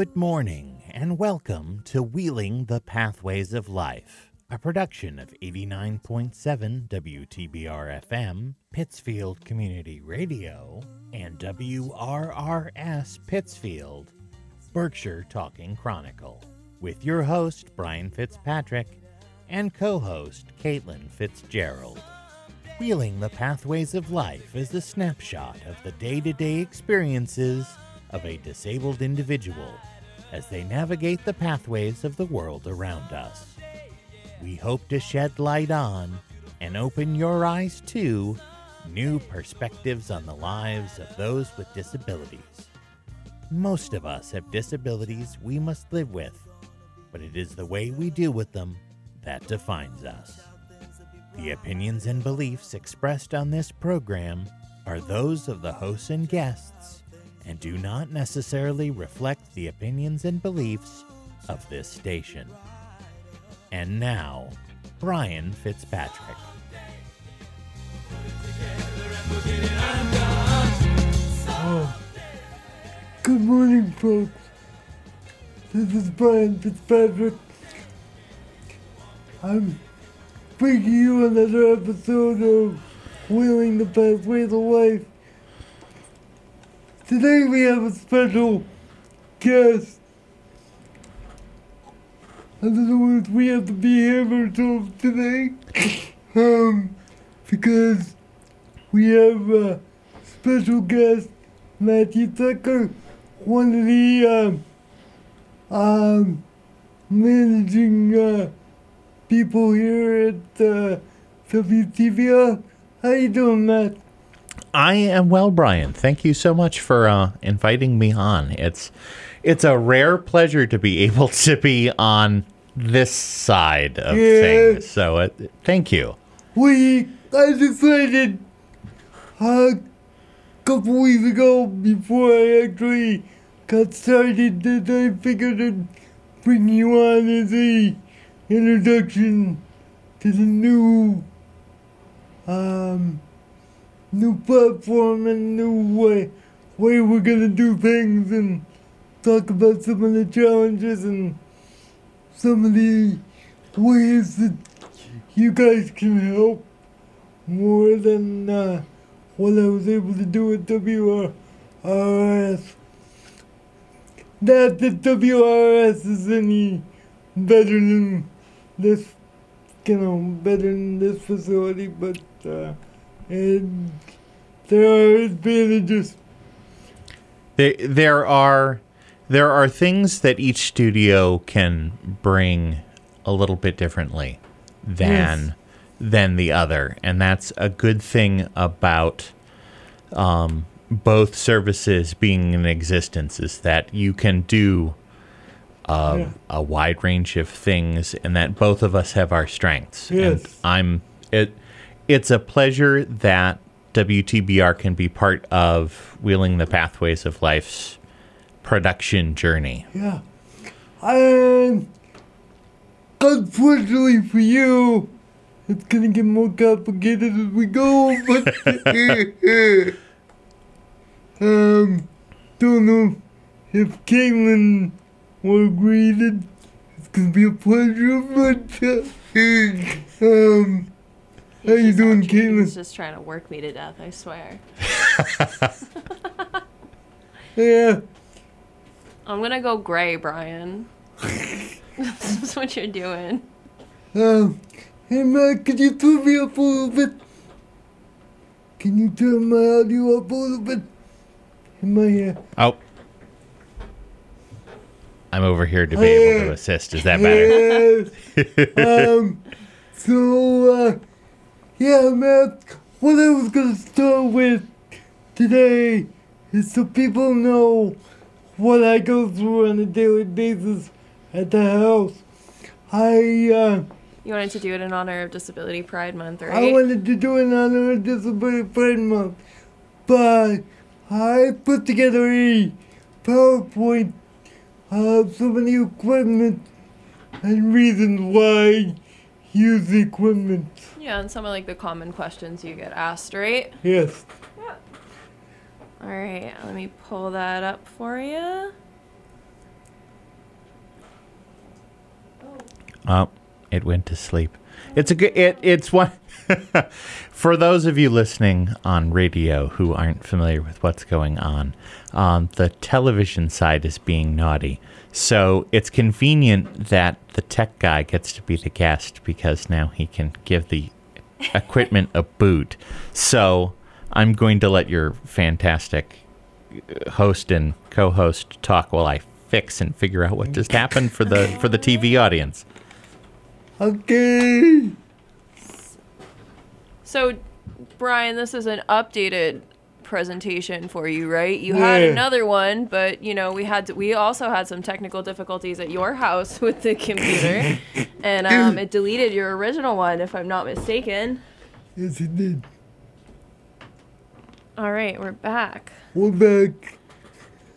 Good morning, and welcome to Wheeling the Pathways of Life, a production of 89.7 WTBR FM, Pittsfield Community Radio, and WRRS Pittsfield, Berkshire Talking Chronicle, with your host, Brian Fitzpatrick, and co host, Caitlin Fitzgerald. Wheeling the Pathways of Life is a snapshot of the day to day experiences of a disabled individual as they navigate the pathways of the world around us. We hope to shed light on and open your eyes to new perspectives on the lives of those with disabilities. Most of us have disabilities we must live with, but it is the way we deal with them that defines us. The opinions and beliefs expressed on this program are those of the hosts and guests and do not necessarily reflect the opinions and beliefs of this station. And now, Brian Fitzpatrick. Oh, good morning, folks. This is Brian Fitzpatrick. I'm bringing you another episode of Wheeling the Pathways of Life. Today we have a special guest. In other words, we have to behave ourselves today. um, because we have a special guest, Matthew Tucker, one of the um, um, managing uh, people here at uh, WTBR. How you doing, Matt? I am well, Brian. Thank you so much for uh, inviting me on. It's it's a rare pleasure to be able to be on this side of Yeah. things. So, uh, thank you. We, I decided a couple weeks ago before I actually got started that I figured I'd bring you on as a introduction to the new, um, new platform and new way, way we're gonna do things and talk about some of the challenges and some of the ways that you guys can help more than uh, what I was able to do at WRS. Not that WRS is any better than this, you know, better than this facility, but uh, it, there are advantages. There, there are there are things that each studio can bring a little bit differently than Yes. than the other, and that's a good thing about um, both services being in existence. Is that you can do uh, Yeah. a wide range of things, and that both of us have our strengths. And Yes. I'm it. It's a pleasure that WTBR can be part of wheeling the pathways of life's production journey. Yeah. And unfortunately for you, it's gonna get more complicated as we go, but um don't know if Caitlin will agree that it's gonna be a pleasure, but uh, um how you doing, Caitlin? He's just trying to work me to death, I swear. Yeah. I'm gonna go gray, Brian. this is what you're doing. Um, hey Matt, could you turn me up a little bit? Can you turn my audio up a little bit? In my, uh, Oh. I'm over here to be able to assist. Is that better? Yes. um, so, uh, yeah, man, what I was gonna start with today is so people know what I go through on a daily basis at the house. I, uh, You wanted to do it in honor of Disability Pride Month, right? I wanted to do it in honor of Disability Pride Month, but I put together a PowerPoint of so many equipment and reasons why Use equipment. Yeah, and some of like the common questions you get asked, right? Yes. Yeah. All right, let me pull that up for you. Oh, it went to sleep. It's a good. It it's one. for those of you listening on radio who aren't familiar with what's going on, um, the television side is being naughty. So it's convenient that the tech guy gets to be the guest because now he can give the equipment a boot. So I'm going to let your fantastic uh, host and co-host talk while I fix and figure out what just happened for the for the TV audience. Okay. So, Brian, this is an updated presentation for you, right? You had another one, but you know we had to, we also had some technical difficulties at your house with the computer, and um, it deleted your original one, if I'm not mistaken. Yes, it did. All right, we're back. We're back.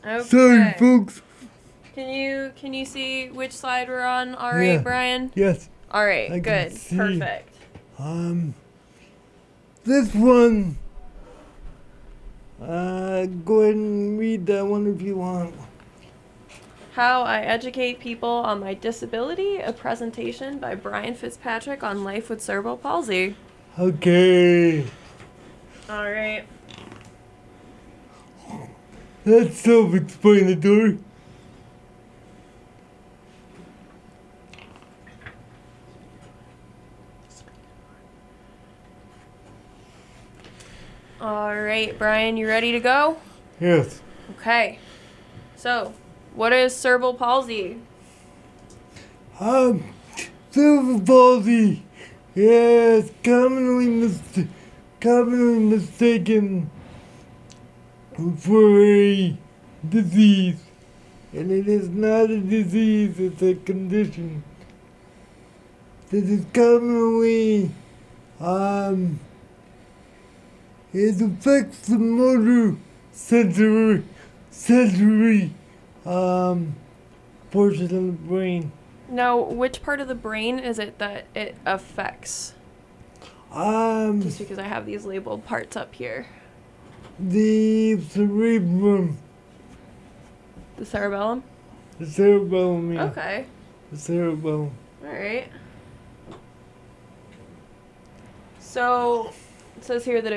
Okay. Sorry, folks. Can you can you see which slide we're on? All right, Yeah. Brian. Yes. All right, I good, perfect. Um, this one. Uh, go ahead and read that one if you want. How I Educate People on My Disability, a presentation by Brian Fitzpatrick on life with cerebral palsy. Okay. All right. That's self-explanatory. All right, Brian, you ready to go? Yes. Okay. So, what is cerebral palsy? Um, cerebral palsy is commonly mis- commonly mistaken for a disease, and it is not a disease; it's a condition. This is commonly um. It affects the motor sensory sensory um portion of the brain. Now, which part of the brain is it that it affects? Um, Just because I have these labeled parts up here. the cerebrum, The cerebellum? the cerebellum, yeah, Okay. the cerebellum. All right. So, it says here that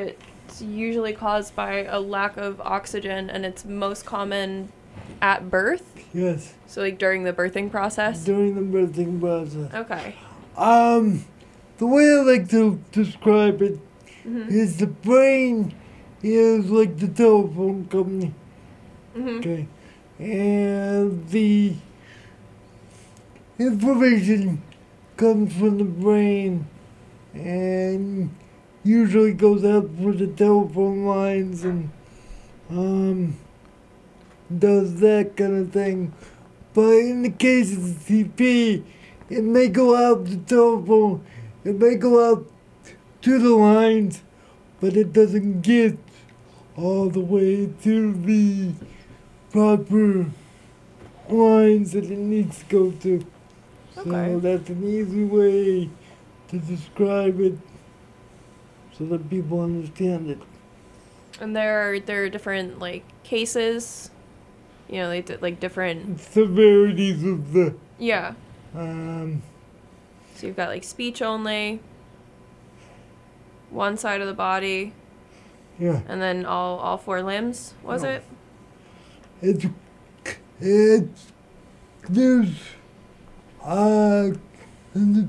it's usually caused by a lack of oxygen and it's most common at birth. Yes, So, like during the birthing process. during the birthing process. Okay. Um, the way I like to describe it Mhm. is the brain is like the telephone company. Mhm. Okay, and the information comes from the brain and usually goes out for the telephone lines and um does that kind of thing. But in the case of the CP, it may go out the telephone, it may go out to the lines, but it doesn't get all the way to the proper lines that it needs to go to. Okay. So that's an easy way to describe it so that people understand it. And there are there are different like cases. You know, like like different. Severities of the Yeah. um So you've got like speech only. One side of the body, yeah. and then all all four limbs. Was No. it? It's it's there's uh the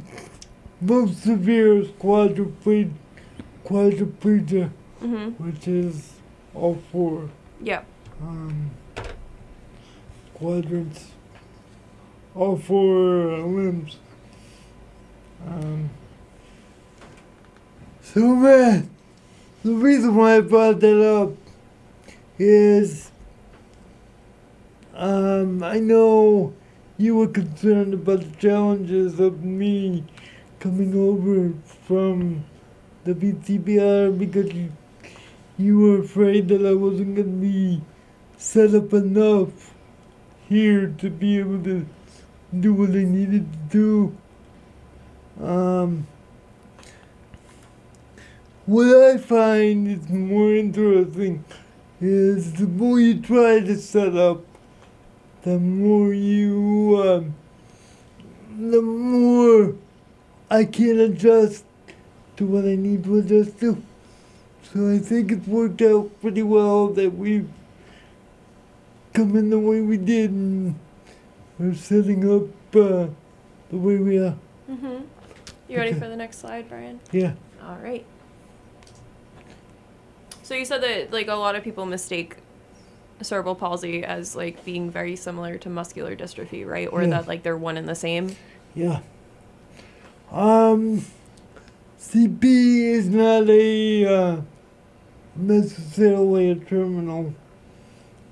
most severe is quadriplegia quadriplegia Mm-hmm. which is all four Yeah. um quadrants all four uh, limbs um so man the reason why I brought that up is um I know you were concerned about the challenges of me coming over from the BTBR because you, you were afraid that I wasn't going to be set up enough here to be able to do what I needed to do. Um, what I find is more interesting is the more you try to set up, the more you, um, the more I can't adjust to what I need to adjust to. So I think it's worked out pretty well that we've come in the way we did and we're setting up uh, the way we are. Mm-hmm. You ready Okay. for the next slide, Brian? Yeah. All right. So you said that like a lot of people mistake cerebral palsy as like being very similar to muscular dystrophy, right? Or Yeah. that like they're one and the same. Yeah. Um, CP is not a uh, necessarily a terminal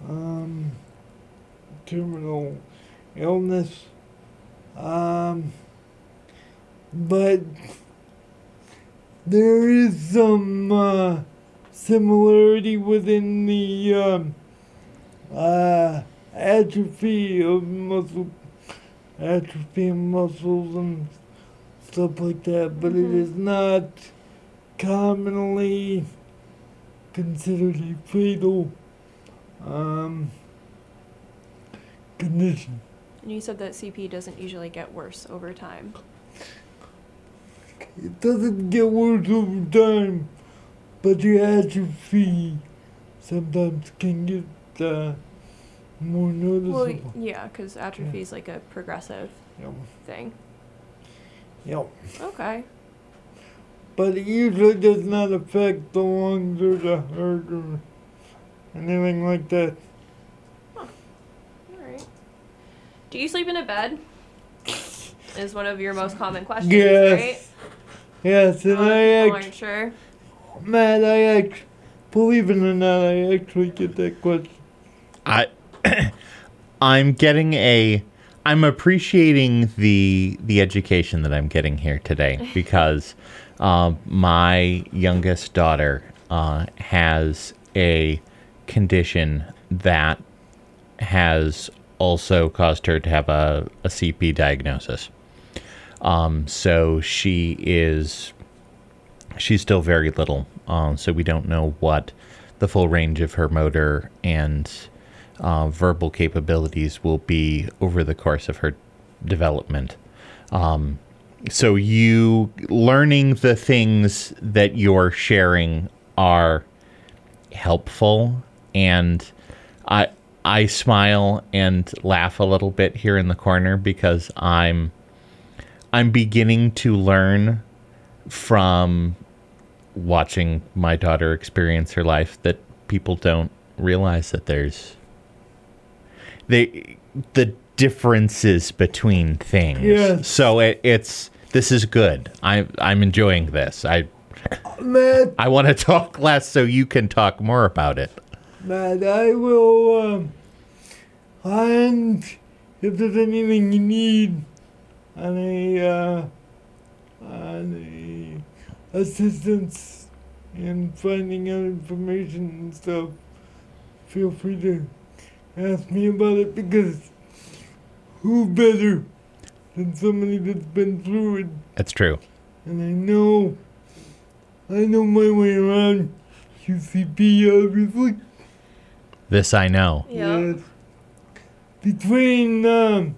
um, terminal illness. Um, but there is some uh, similarity within the um, uh, atrophy of muscle atrophy in muscles and stuff like that, but it Mhm. is not commonly considered a fatal um, condition. And you said that CP doesn't usually get worse over time. It doesn't get worse over time, but the atrophy sometimes can get uh, more Well, yeah, because atrophy is like a progressive Yep. thing. Yep. Okay. But it usually does not affect the lungs or the heart or anything like that. All right. Do you sleep in a bed? Is one of your most common questions, Yes. right? Yes, A and lot of I people act, aren't sure. Matt, I act, believe it or not, I actually get that question. I I'm getting a I'm appreciating the the education that I'm getting here today because um, my youngest daughter uh, has a condition that has also caused her to have a, a CP diagnosis. Um, so she is she's still very little, um, so we don't know what the full range of her motor and uh, verbal capabilities will be over the course of her development. Um, so you learning the things that you're sharing are helpful, and I I smile and laugh a little bit here in the corner because I'm I'm beginning to learn from watching my daughter experience her life that people don't realize that there's they the differences between things. Yes. So it, it's this is good. I I'm enjoying this. I Matt, I want to talk less so you can talk more about it. Matt, I will, um, and if there's anything you need any uh, on a assistance in finding out information and stuff, feel free to ask me about it because who better than somebody that's been through it That's true. and I know, I know my way around UCP, obviously. This I know. Yeah. Yes. Between um,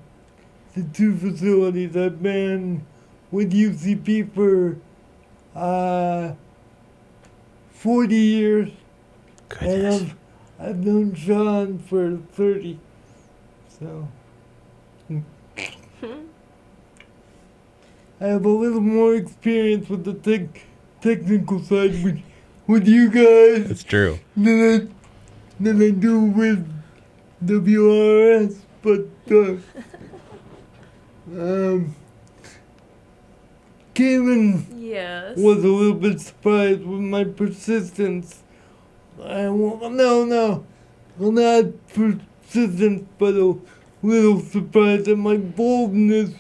the two facilities, I've been with UCP for uh, 40 years, and Goodness. I've, I've known Sean for 30. So. I have a little more experience with the tech, technical side with, with you guys It's true. than I, than I do with WRS, but uh, um, Caitlin Yes. was a little bit surprised with my persistence. I won't, no, no, well, not persistence, but a little surprised at my boldness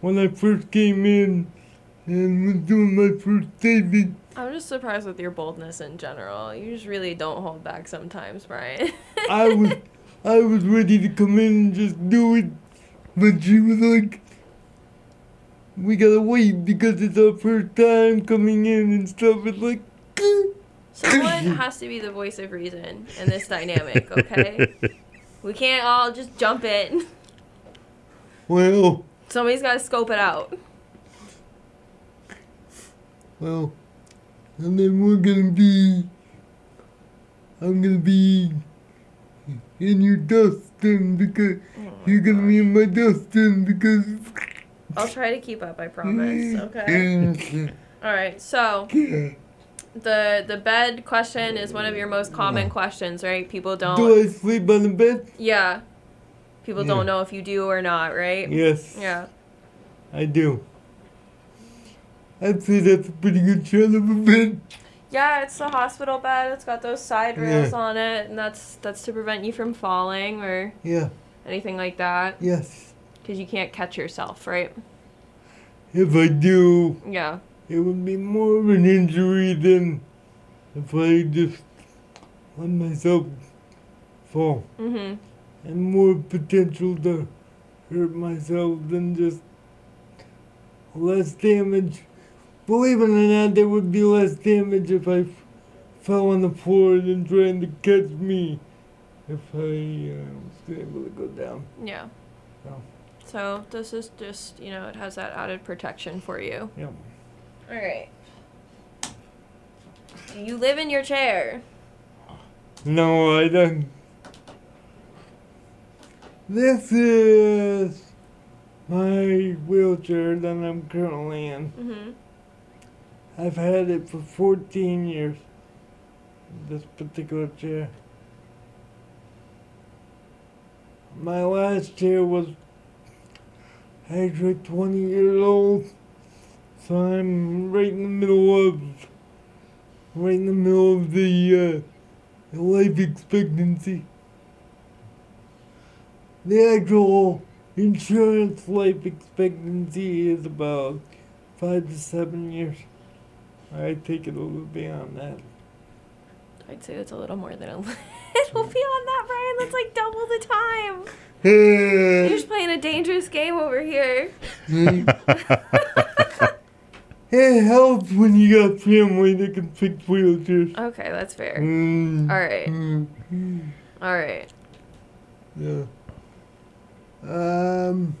when I first came in and was doing my first statement. I'm just surprised with your boldness in general. You just really don't hold back sometimes, Brian. I was I was ready to come in and just do it, but she was like, "We gotta wait because it's our first time coming in and stuff." It's like, Someone has to be the voice of reason in this dynamic, okay? we can't all just jump in. well, Somebody's got to scope it out. Well, and then we're gonna be. I'm gonna be in your dustbin because oh you're gonna be in my dustbin because. I'll try to keep up. I promise. Okay. All right. So the the bed question is one of your most common questions, right? People don't. Do I sleep on the bed? Yeah. People Yeah. don't know if you do or not, right? Yes. Yeah. I do. I'd say that's a pretty good shot of a bed. Yeah, it's the hospital bed. It's got those side rails Yeah. on it, and that's that's to prevent you from falling or Yeah. anything like that, Yes. because you can't catch yourself, right? If I do, Yeah. It would be more of an injury than if I just let myself fall. Mhm. And more potential to hurt myself than just less damage. Believe it or not, there would be less damage if I f- fell on the floor than trying to catch me if I uh, was able to go down. Yeah. So, So this is just you know it has that added protection for you. yeah. All right. Do you live in your chair? No, I don't. This is my wheelchair that I'm currently in. Mhm. I've had it for 14 years. This particular chair. My last chair was actually 20 years old. So I'm right in the middle of, right in the middle of the uh, life expectancy. The actual insurance life expectancy is about five to seven years. I take it a little beyond that. I'd say it's a little more than a little beyond that, Brian. That's like double the time. You're just playing a dangerous game over here. it helps when you got family that can fix wheelchairs. Okay, that's fair. Mm. All right. Mm. All right. Yeah. Um.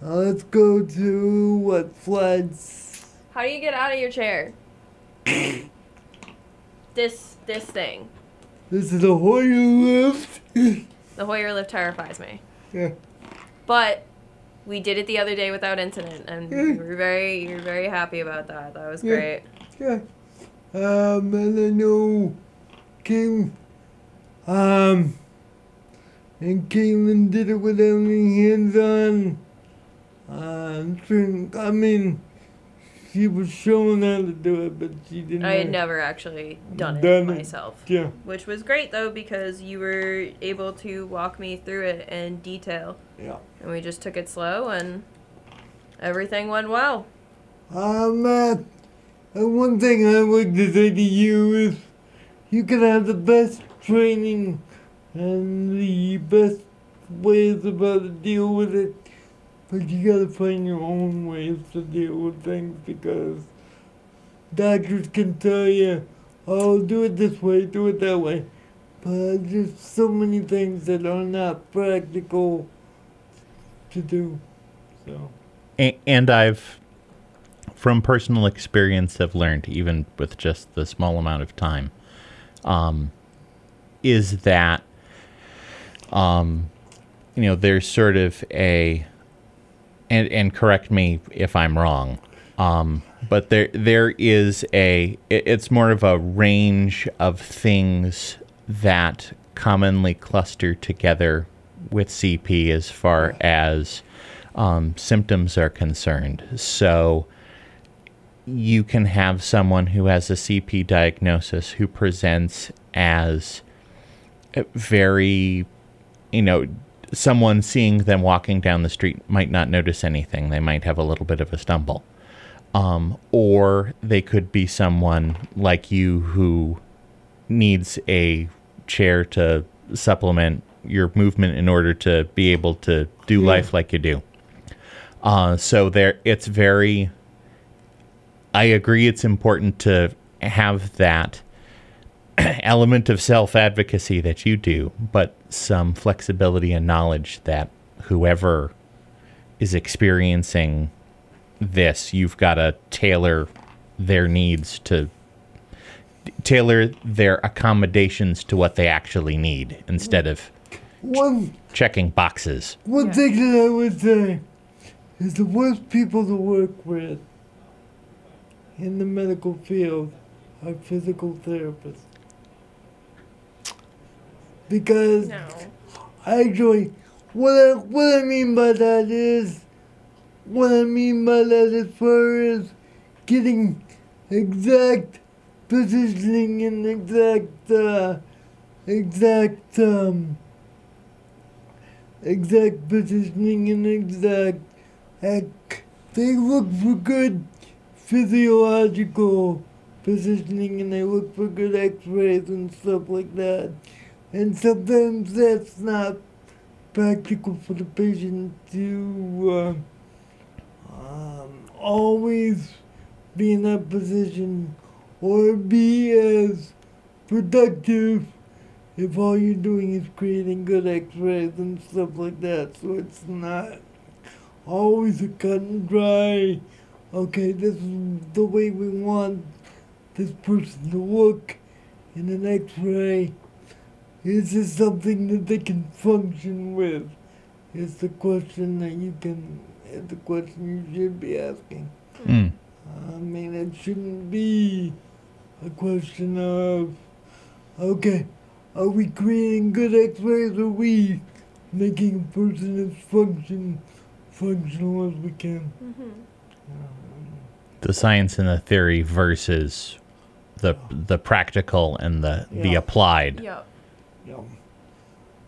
let's go to what floods. How do you get out of your chair? this this thing. This is a Hoyer lift. The Hoyer lift terrifies me. yeah. But we did it the other day without incident, and we were very, you were very happy about that. That was Yeah. great. Yeah. Um, and know King, um, and Caitlin did it without any hands on. Um, I mean, she was showing how to do it, but she didn't. I had never actually done it Done it. myself, Yeah, which was great though because you were able to walk me through it in detail, yeah. and we just took it slow, and everything went well. Um, uh, and one thing I would like say to you is, you can have the best training and the best ways about to deal with it, but you gotta find your own ways to deal with things because doctors can tell you, oh, do it this way, do it that way, but there's so many things that are not practical to do. So, A- and I've, from personal experience, have learned, even with just the small amount of time, um, is that, um, you know, there's sort of a, and and correct me if I'm wrong, um, but there there is a, it- it's more of a range of things that commonly cluster together with CP as far as um, symptoms are concerned. So you can have someone who has a CP diagnosis who presents as very, you know, someone seeing them walking down the street might not notice anything. They might have a little bit of a stumble. Um, or they could be someone like you who needs a chair to supplement your movement in order to be able to do life like you do. Uh, so there, it's very. I agree. It's important to have that element of self advocacy that you do, but some flexibility and knowledge that whoever is experiencing this, you've got to tailor their needs to tailor their accommodations to what they actually need instead of One checking boxes. one Yeah. thing that I would say is the worst people to work with in the medical field are physical therapists. Because No. Actually, what I, what I mean by that is, what I mean by that as far as getting exact positioning and exact, uh, exact, um, exact positioning and exact, ac- they look for good physiological positioning and they look for good x-rays and stuff like that. And sometimes that's not practical for the patient to uh, um, always be in that position or be as productive if all you're doing is creating good x-rays and stuff like that. So it's not always a cut and dry, okay, this is the way we want this person to look in an x-ray. Is this something that they can function with? Is the question that you can, is the question you should be asking. Mm. I mean, it shouldn't be a question of, okay, are we creating good x-rays or are we making a person as function, functional as we can? hmm The science and the theory versus the the practical and the the applied. Yep. Yeah.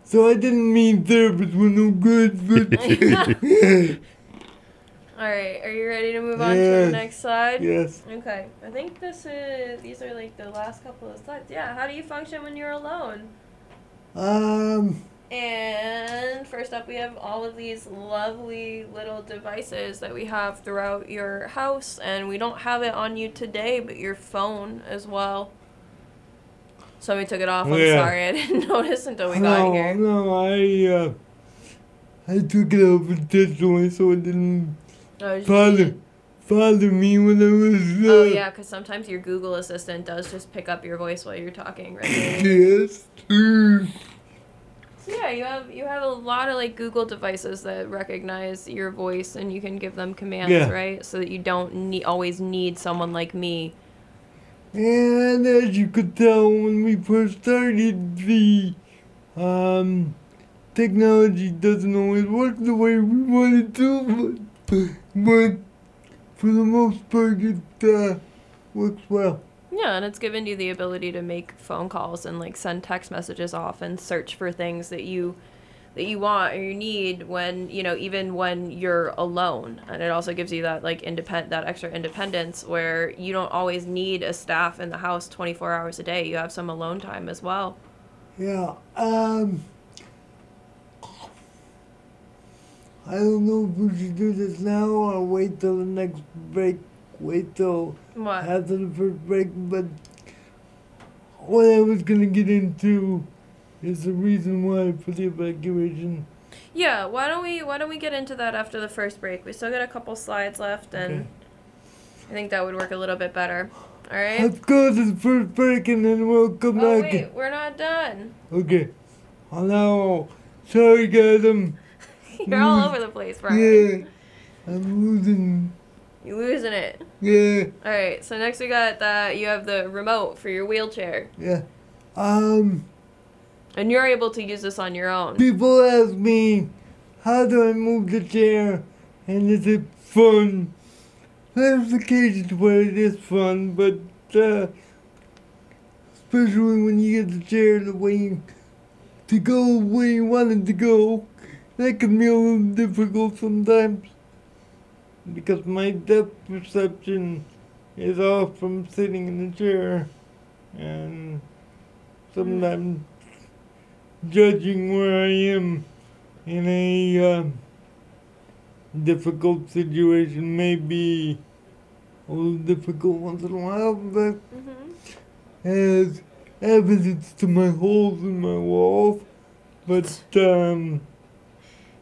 So I didn't mean therapists were no good, but All right. Are you ready to move on to Yes. the next slide? yes. Okay. I think this is. These are like the last couple of slides. Yeah. How do you function when you're alone? Um, And first up, we have all of these lovely little devices that we have throughout your house, and we don't have it on you today, but your phone as well. Somebody took it off. I'm Yeah. sorry, I didn't notice until we got no, here. no, I, uh, I took it off intentionally so it didn't Oh, bother, bother me when I was, uh, oh yeah, because sometimes your Google Assistant does just pick up your voice while you're talking, right? Yes. Mm. So yeah, you have you have a lot of like Google devices that recognize your voice and you can give them commands, Yeah. right? So that you don't need always need someone like me. And as you could tell when we first started, the um, technology doesn't always work the way we want it to, but, but for the most part, it uh, works well. Yeah, and it's given you the ability to make phone calls and like send text messages off and search for things that you that you want or you need when you know even when you're alone and it also gives you that like independent that extra independence where you don't always need a staff in the house 24 hours a day you have some alone time as well Yeah. Um, I don't know if we should do this now or wait till the next break. Wait till what after the first break, but what I was gonna get into is the reason why for the evacuation. Yeah, why don't we why don't we get into that after the first break? We still got a couple slides left and Okay. I think that would work a little bit better. All right? Let's go to the first break and then we'll come Oh back. wait, we're not done. Okay. Oh no. Sorry guys, I'm You're all over the place, Brian. yeah. I'm losing You're losing it. yeah, All right, so next we got that you have the remote for your wheelchair yeah. Um and you're able to use this on your own. people ask me how do I move the chair and is it fun? There's occasions where it is fun, but uh, especially when you get the chair the way you, to go where you want it to go, that can be a little difficult sometimes because my depth perception is off from sitting in the chair and sometimes judging where I am in a um, difficult situation may be a little difficult once in a while, but hmm as evidence to my holes in my walls. But um,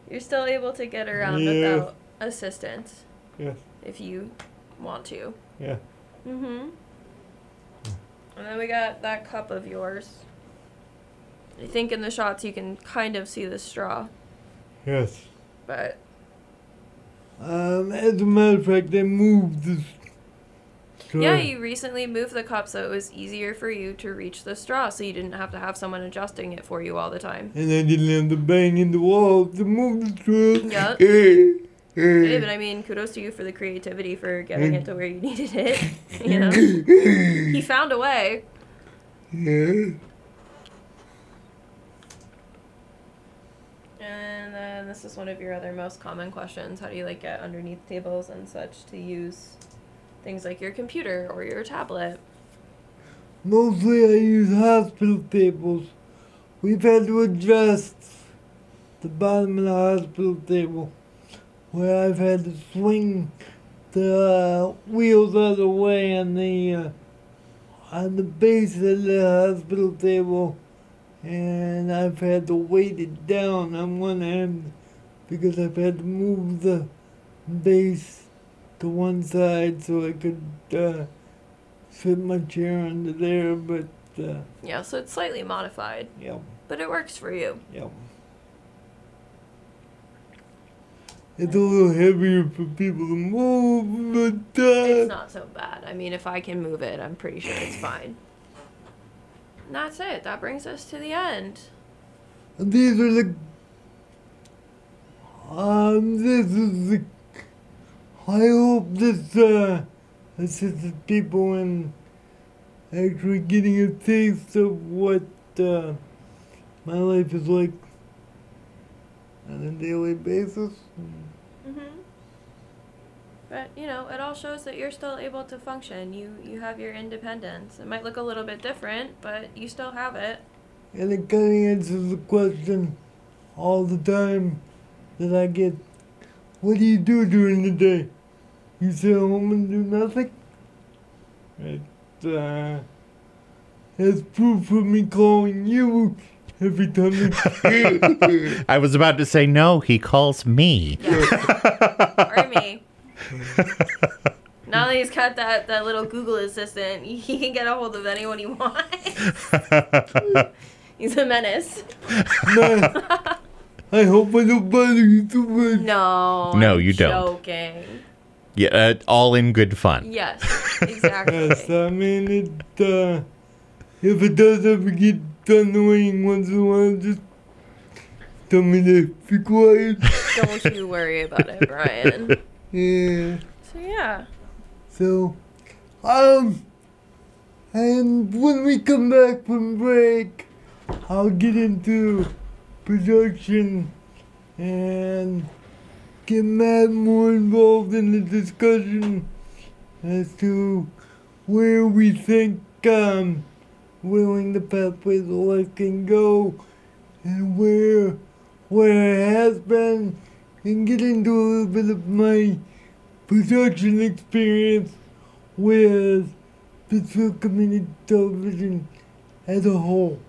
You're still able to get around Yeah. without assistance yes, if you want to. yeah. Mm-hmm. And then we got that cup of yours. I think in the shots you can kind of see the straw, Yes. but Um, as a matter of fact, they moved this. yeah, you recently moved the cup so it was easier for you to reach the straw, so you didn't have to have someone adjusting it for you all the time. And I didn't have to bang in the wall to move the straw. Eh, Hey, eh. but I mean, kudos to you for the creativity for getting it to where you needed it. You know, he found a way. Yeah. And then this is one of your other most common questions: How do you like get underneath tables and such to use things like your computer or your tablet? Mostly I use hospital tables. We've had to adjust the bottom of the hospital table where I've had to swing the uh, wheels out of the way on the uh, on the base of the hospital table and I've had to weight it down on one end because I've had to move the base to one side so I could uh, fit my chair under there, but uh, Yeah, so it's slightly modified, yeah, but it works for you. yeah. It's a little heavier for people to move, but It's uh, not so bad. I mean, if I can move it, I'm pretty sure it's fine. That's it. That brings us to the end. these are the. Um, this is the. I hope this uh, assists people in actually getting a taste of what uh, my life is like on a daily basis. But you know, it all shows that you're still able to function. You you have your independence. It might look a little bit different, but you still have it. And it kind of answers the question all the time that I get What do you do during the day? You sit home and do nothing? Right. Uh, that's proof of me calling you every time you. I was about to say no. He calls me. or me. now that he's got that, that little Google assistant, he can get a hold of anyone he wants. he's a menace. Man, I hope I don't bother you too much. No. No, I'm you don't. Joking. Yeah, uh, all in good fun. Yes, exactly. Yes, I mean, it, uh, if it does ever get annoying once in a while, just tell me to be quiet. Don't you worry about it, Brian. Yeah. So yeah. So, um, and when we come back from break, I'll get into production and get Matt more involved in the discussion as to where we think um, Wheeling the Pathways of Life can go and where where it has been and get into a little bit of my production experience with Pittsfield Community Television as a whole.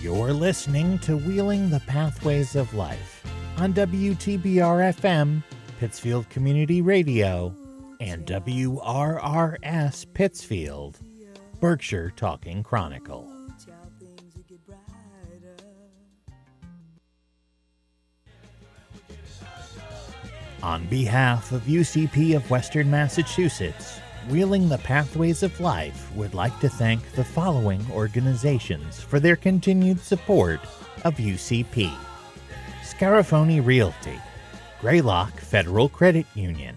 You're listening to Wheeling the Pathways of Life on WTBR FM, Pittsfield Community Radio, and WRRS Pittsfield, Berkshire Talking Chronicle. On behalf of UCP of Western Massachusetts, Wheeling the Pathways of Life would like to thank the following organizations for their continued support of UCP Scarafoni Realty, Greylock Federal Credit Union,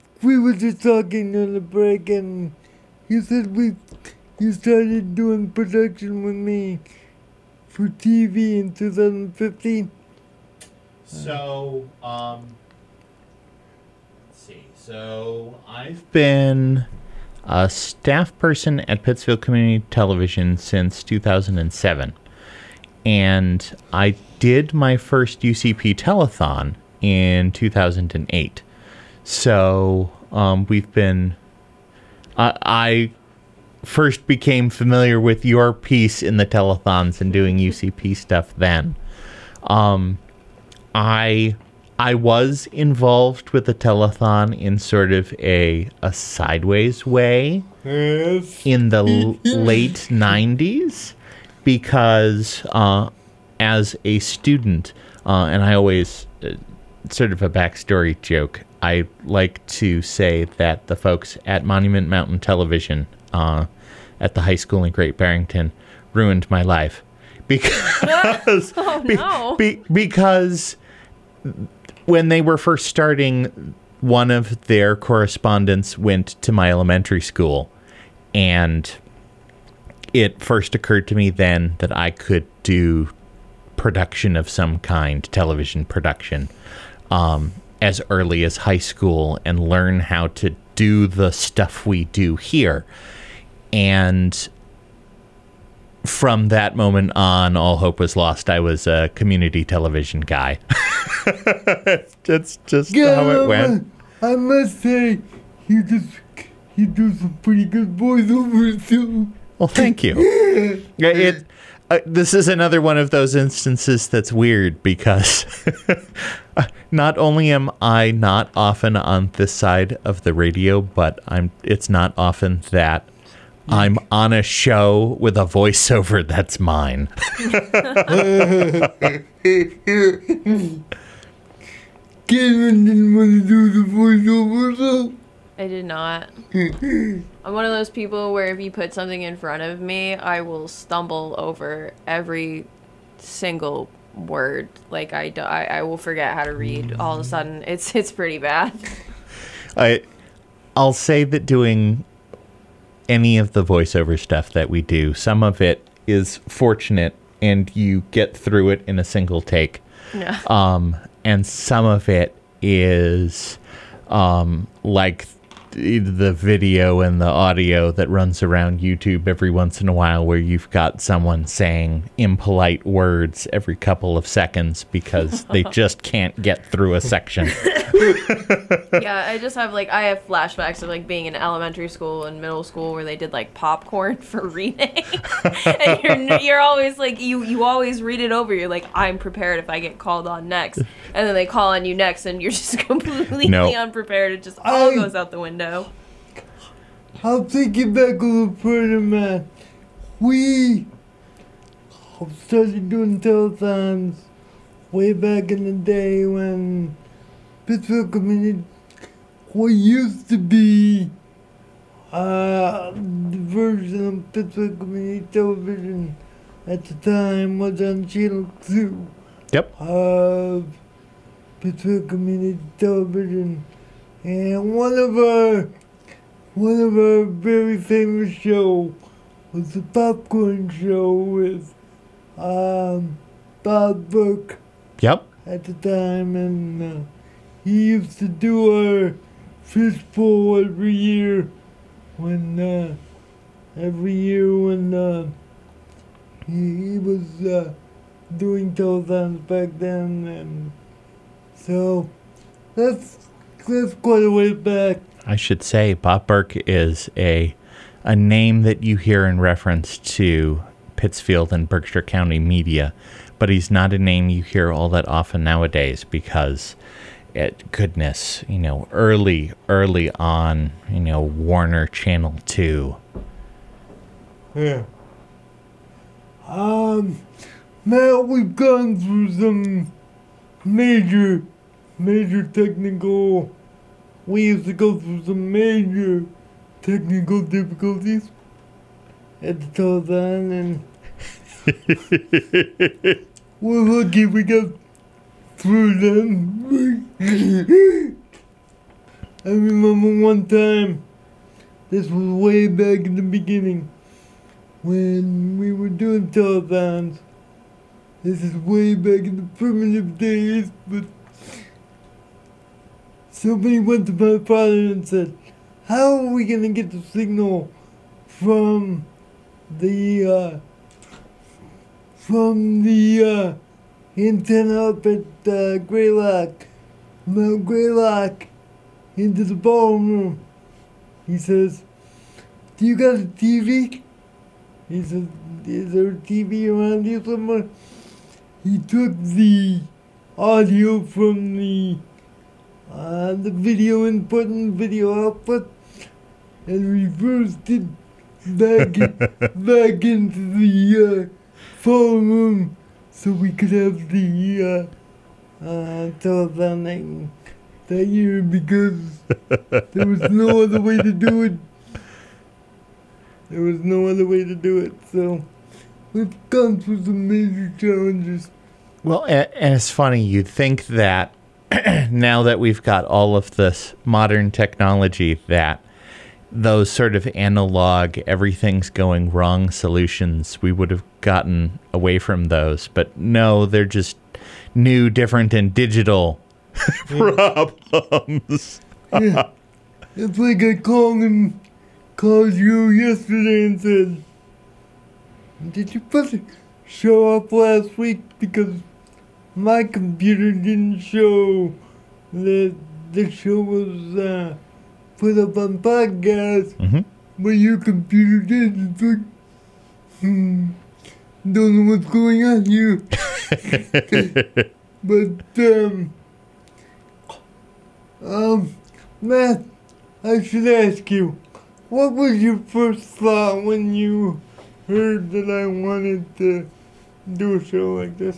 we were just talking on the break, and you said we. You started doing production with me for TV in 2015. So, um, let's see. So, I've been a staff person at Pittsfield Community Television since 2007. And I did my first UCP telethon in 2008. So, um, we've been. I I first became familiar with your piece in the telethons and doing UCP stuff then. Um, I I was involved with the telethon in sort of a a sideways way Yes. in the l- late 90s because uh, as a student uh, and I always uh, sort of a backstory joke I like to say that the folks at Monument Mountain Television uh, at the high school in Great Barrington ruined my life because Oh be- be- because when they were first starting, one of their correspondents went to my elementary school, and it first occurred to me then that I could do production of some kind, television production, um, as early as high school and learn how to do the stuff we do here. And from that moment on, all hope was lost. I was a community television guy. That's just how it went. I must say, you just you do some pretty good voiceovers too. Well, thank you. Yeah, It. Uh, this is another one of those instances that's weird because not only am I not often on this side of the radio, but I'm. It's not often that I'm on a show with a voiceover that's mine. Cameron didn't want to do the voiceover, so I did not. I'm one of those people where if you put something in front of me, I will stumble over every single word. Like I, do, I, I will forget how to read. All of a sudden, it's it's pretty bad. I I'll say that doing any of the voiceover stuff that we do, some of it is fortunate and you get through it in a single take. Yeah. Um and some of it is um like the video and the audio that runs around YouTube every once in a while where you've got someone saying impolite words every couple of seconds because they just can't get through a section. yeah, I just have like I have flashbacks of like being in elementary school and middle school where they did like popcorn for reading, and you're you're always like you you always read it over. You're like I'm prepared if I get called on next, and then they call on you next, and you're just completely No. unprepared. It just all I- goes out the window. I'll take it back a little further, man. We started doing telethons way back in the day when Pittsfield Community, what used to be uh, the version of Pittsfield Community Television at the time was on Channel 2 Yep. of Pittsfield Community Television, and one of our one of our very famous show was the Popcorn Show with um, Bob Burke Yep. at the time, and uh, he used to do our fishbowl every year when uh, every year when uh, he, he was uh, doing telethons back then, and so that's that's quite a way back. I should say Bob Burke is a a name that you hear in reference to Pittsfield and Berkshire County media, but he's not a name you hear all that often nowadays because it goodness, you know, early early on, you know, Warner Channel 2. Yeah. Um, now we've gone through some major, major technical. We used to go through some major technical difficulties at the telethon, and we're lucky we got through them. I remember one time, this was way back in the beginning when we were doing telethons, This is way back in the primitive days, but somebody went to my father and said, How are we gonna get the signal from the uh, from the uh, antenna up at uh, Greylock, Mount Greylock, into the ballroom? He says, Do you got a TV? He says, Is there a TV around here somewhere? He took the audio from the uh, the video input and video output and reversed it back in, back into the uh, phone room so we could have the uh, uh, telephone that, year because there was no other way to do it. There was no other way to do it, so we've gone through some major challenges. Well, and it's funny. You'd think that now that we've got all of this modern technology, that those sort of analog, everything's going wrong solutions, we would have gotten away from those. But no, they're just new, different, and digital problems. Yeah. It's like I called him, called you yesterday and said, Did you put show up last week? Because my computer didn't show that the show was uh, put up on podcast, Mhm. but your computer did. It's like, hmm, don't know what's going on here. but, um, um, Matt, I should ask you, what was your first thought when you heard that I wanted to do a show like this?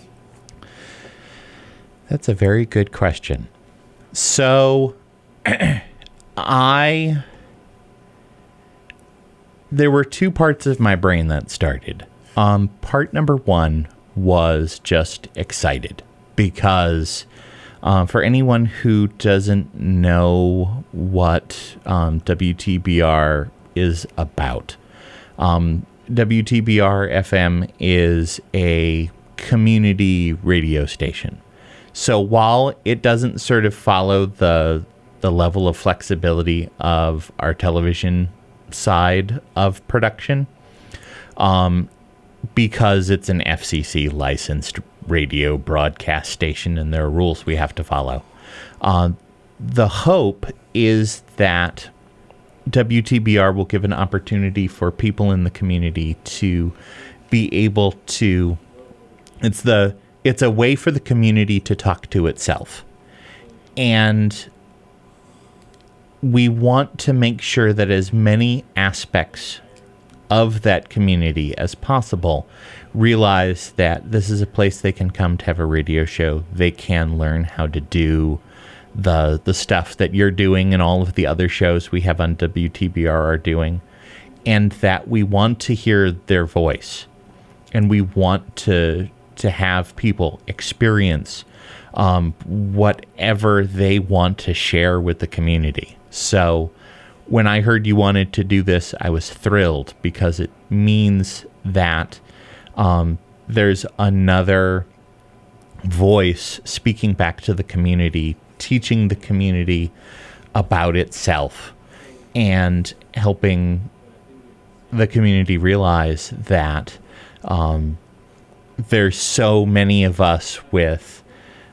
That's a very good question. So, I. There were two parts of my brain that started. Um, part number one was just excited because um, for anyone who doesn't know what um, WTBR is about, um, WTBR FM is a community radio station. So while it doesn't sort of follow the the level of flexibility of our television side of production, um, because it's an FCC licensed radio broadcast station and there are rules we have to follow. Uh, the hope is that WTBR will give an opportunity for people in the community to be able to it's the it's a way for the community to talk to itself. And we want to make sure that as many aspects of that community as possible realize that this is a place they can come to have a radio show. They can learn how to do the the stuff that you're doing and all of the other shows we have on WTBR are doing and that we want to hear their voice and we want to to have people experience um, whatever they want to share with the community. So when I heard you wanted to do this, I was thrilled because it means that um, there's another voice speaking back to the community, teaching the community about itself, and helping the community realize that um, there's so many of us with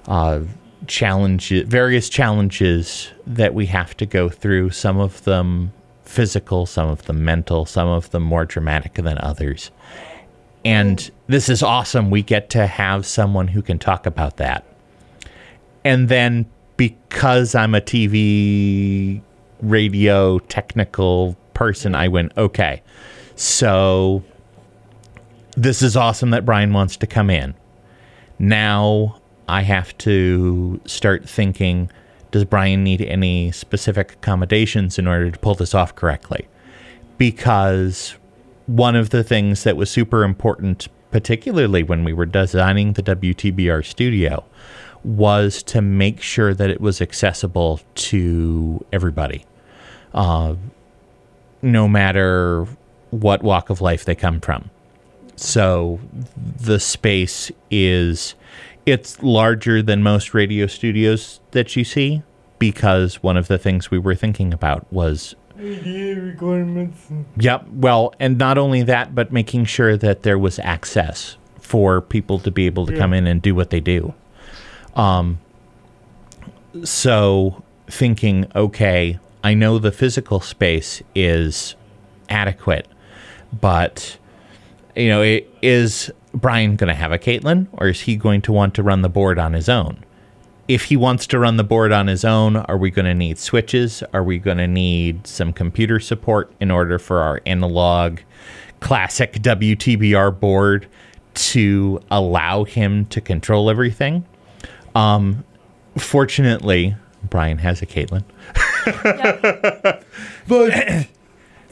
uh, challenges, various challenges that we have to go through. Some of them physical, some of them mental, some of them more dramatic than others. And this is awesome. We get to have someone who can talk about that. And then because I'm a TV, radio, technical person, I went, okay, so this is awesome that Brian wants to come in. Now I have to start thinking does Brian need any specific accommodations in order to pull this off correctly? Because one of the things that was super important, particularly when we were designing the WTBR studio, was to make sure that it was accessible to everybody, uh, no matter what walk of life they come from. So the space is it's larger than most radio studios that you see because one of the things we were thinking about was ADA requirements. Yep. Well, and not only that, but making sure that there was access for people to be able to come in and do what they do. Um, so thinking, okay, I know the physical space is adequate, but you know, is Brian going to have a Caitlin, or is he going to want to run the board on his own? if he wants to run the board on his own, are we going to need switches? Are we going to need some computer support in order for our analog classic WTBR board to allow him to control everything? Um, fortunately, Brian has a Caitlin, But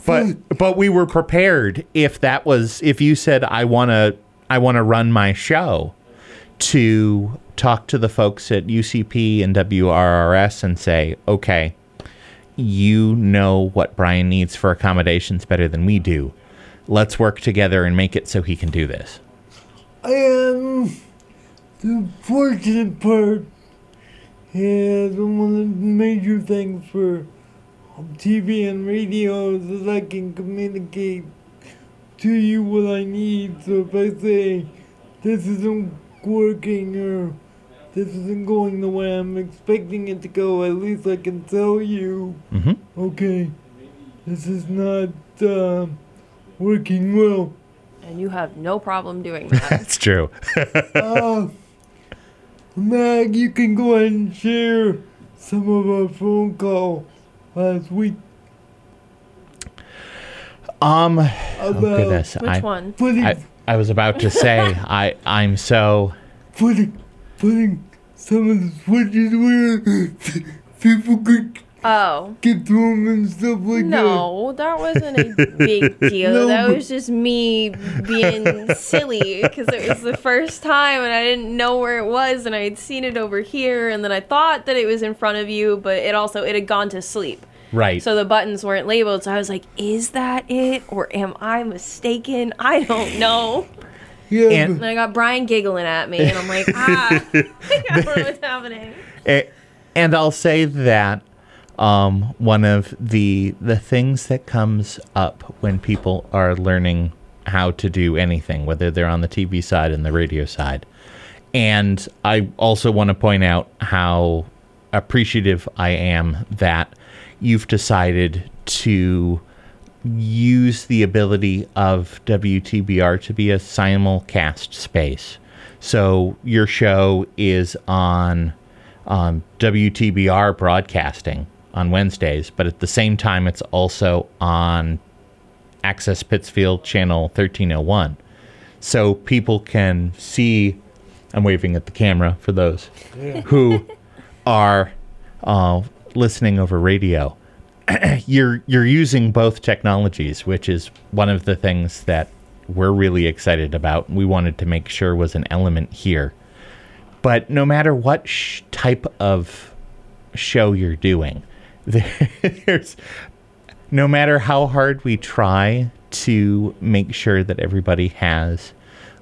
but hmm. but we were prepared if that was if you said I want to I want to run my show to talk to the folks at UCP and WRRS and say, okay, you know what Brian needs for accommodations better than we do. Let's work together and make it so he can do this. I am the fortunate part. And one of the major things for TV and radio so that I can communicate to you what I need. So if I say this isn't working or this isn't going the way I'm expecting it to go, at least I can tell you, hmm okay, this is not uh, working well. And you have no problem doing that. That's true. Uh, Mag, you can go ahead and share some of our phone call last week Um, oh about goodness, Which I, one? putting I I was about to say I I'm so putting putting some of the switches where people could Oh. get through them and stuff like No, that wasn't a big deal. No, that was just me being silly because it was the first time and I didn't know where it was and I had seen it over here and then I thought that it was in front of you, but it also it had gone to sleep. Right. So the buttons weren't labeled. So I was like, is that it or am I mistaken? I don't know. Yeah, And- And I got Brian giggling at me and I'm like, ah, I don't know what's happening. And I'll say that um, one of the the things that comes up when people are learning how to do anything, whether they're on the TV side and the radio side, and I also want to point out how appreciative I am that you've decided to use the ability of WTBR to be a simulcast space. So your show is on um, WTBR broadcasting on Wednesdays, but at the same time, it's also on Access Pittsfield channel 1301. So people can see. I'm waving at the camera for those who are uh, listening over radio. you're you're using both technologies, which is one of the things that we're really excited about. We wanted to make sure was an element here. But no matter what sh- type of show you're doing, there's no matter how hard we try to make sure that everybody has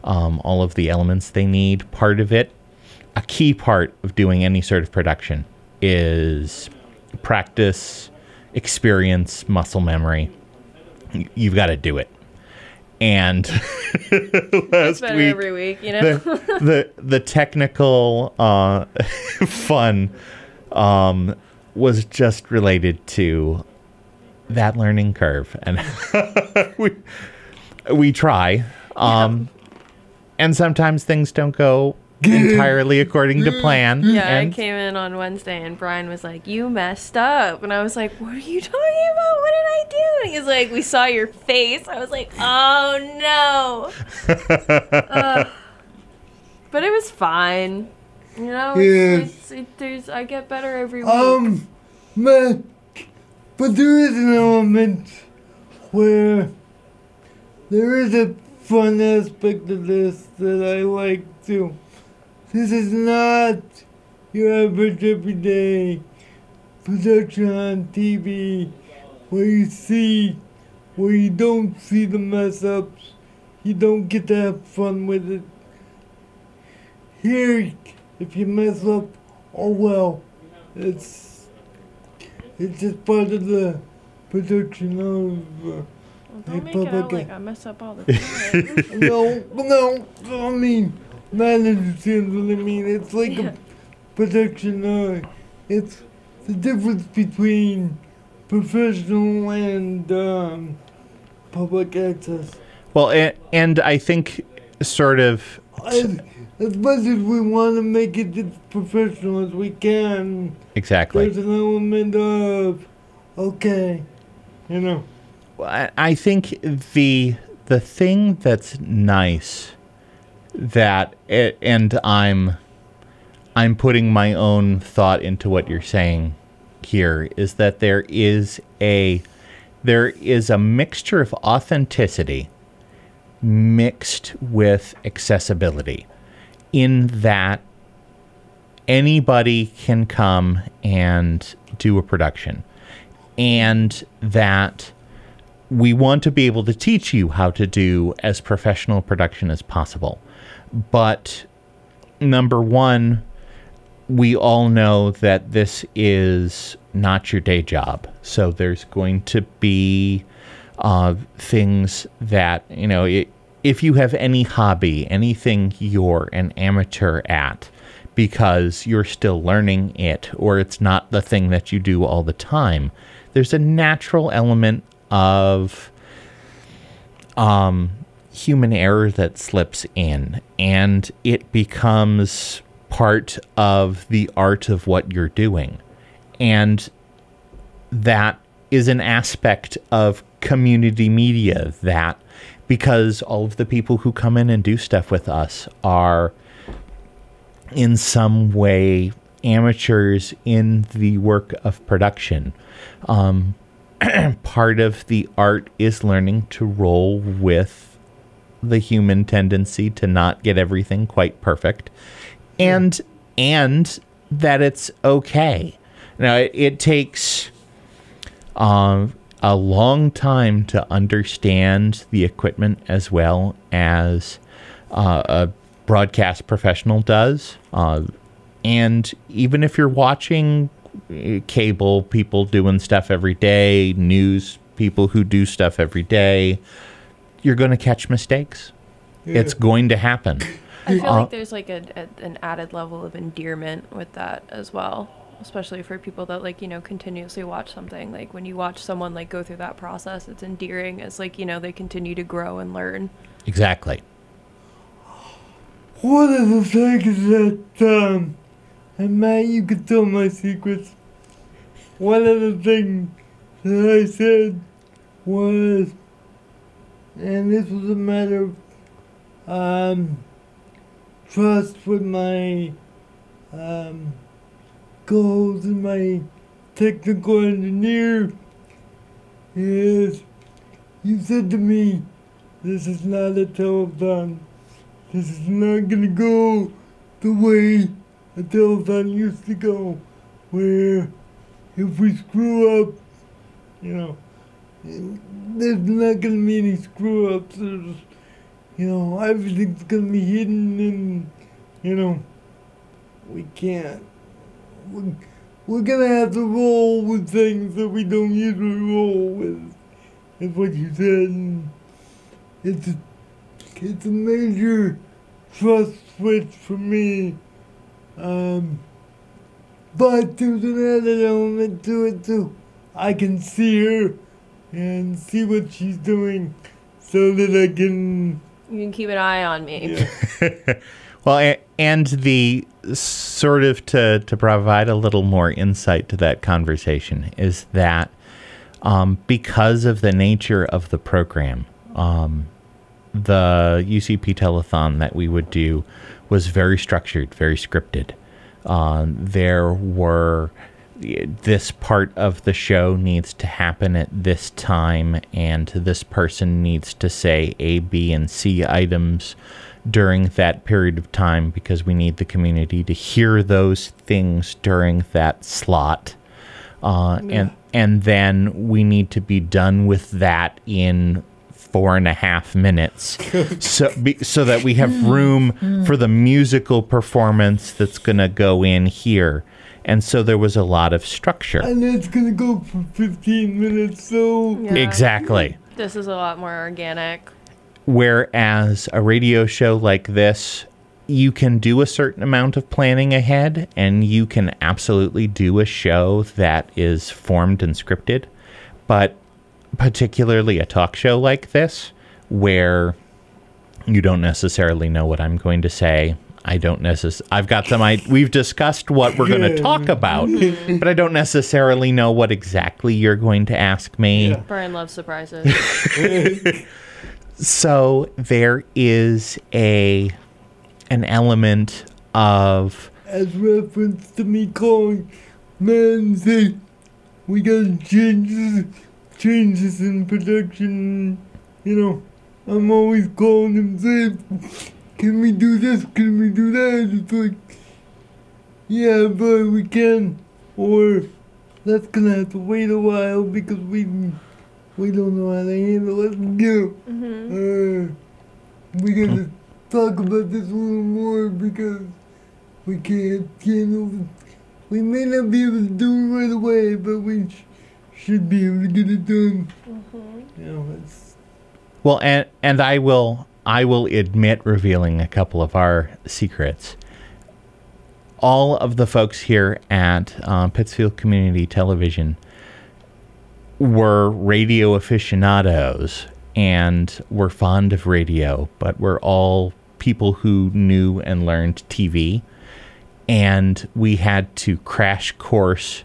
um, all of the elements they need, part of it, a key part of doing any sort of production is practice, experience, muscle memory. You've got to do it. And last Better week, every week, you know? the, the the technical uh, fun um, was just related to that learning curve, and we we try, um, and sometimes things don't go entirely according to plan. Yeah, and I came in on Wednesday and Brian was like, "You messed up," and I was like, "What are you talking about? What did I do?" And he's like, "We saw your face." I was like, "Oh no!" Uh, but it was fine. You know, it's, Yeah. it's, it, there's I get better every week. Um, man, but there is an element where there is a fun aspect of this that I like too. This is not your average everyday production on TV where you see, where you don't see the mess ups. you don't get to have fun with it. Here, if you mess up, oh well, it's it's just part of the production of. Uh, Well, Hey, don't make it out like I mess up all the time. no, no, I mean, not understands what I mean. It's like Yeah. a production. Uh, it's the difference between professional and um, public access. Well, and, and I think sort of As, as much as we want to make it as professional as we can, exactly. there's an element of, okay, you know. I I think the the thing that's nice that it, and I'm I'm putting my own thought into what you're saying here is that there is a there is a mixture of authenticity mixed with accessibility in that anybody can come and do a production and that we want to be able to teach you how to do as professional production as possible. But number one, we all know that this is not your day job. So there's going to be uh, things that, you know, i if you have any hobby, anything you're an amateur at, because you're still learning it or it's not the thing that you do all the time, there's a natural element of um, human error that slips in, and it becomes part of the art of what you're doing. And that is an aspect of community media that because all of the people who come in and do stuff with us are in some way amateurs in the work of production. Um, part of the art is learning to roll with the human tendency to not get everything quite perfect. And and that it's okay. Now it, it takes um, a long time to understand the equipment as well as uh, a broadcast professional does. Uh, and even if you're watching uh, cable people doing stuff every day, news people who do stuff every day, you're going to catch mistakes. It's going to happen. I feel Uh, like there's like a, a, an added level of endearment with that as well, especially for people that like you know continuously watch something. Like when you watch someone like go through that process, it's endearing as like you know they continue to grow and learn. Exactly. One of the things that, um, and Matt, you can tell my secrets. One of the things that I said was, and this was a matter of, um, trust with my, um, goals and my technical engineer is, you said to me, this is not a telethon. This is not gonna go the way a telethon used to go, where if we screw up, you know, there's not gonna be any screw ups. There's, you know, everything's gonna be hidden and, you know, we can't. We're, we're gonna have to roll with things that we don't usually roll with, is what you said. And it's a it's a major trust switch for me. Um, but there's an added element to it too. I can see her and see what she's doing so that I can. You can keep an eye on me. Yeah. Well, and the sort of to, to provide a little more insight to that conversation is that um, because of the nature of the program, um, the UCP telethon that we would do was very structured, very scripted. Uh, there were this part of the show needs to happen at this time, and this person needs to say A, B, and C items during that period of time because we need the community to hear those things during that slot. Uh, and and then we need to be done with that in four and a half minutes, so be, so that we have room for the musical performance that's going to go in here. And so there was a lot of structure. And it's gonna go for 15 minutes, so. Yeah. Exactly. This is a lot more organic. Whereas a radio show like this, you can do a certain amount of planning ahead and you can absolutely do a show that is formed and scripted. But particularly a talk show like this, where you don't necessarily know what I'm going to say. I don't necessarily. I've got some. I we've discussed what we're going to talk about, but I don't necessarily know what exactly you're going to ask me. Yeah. Brian loves surprises. So there is a an element of As reference to me calling man say we got changes changes in production you know I'm always calling him saying can we do this? Can we do that? It's like yeah but we can. Or that's gonna have to wait a while because we we don't know how to handle it. You hmm uh, we gotta talk about this a little more because we can't handle it. We may not be able to do it right away, but we sh- should be able to get it done. You know, it's, well, and and I will I will admit revealing a couple of our secrets. All of the folks here at uh, Pittsfield Community Television were radio aficionados and were fond of radio, but were all people who knew and learned TV. And we had to crash course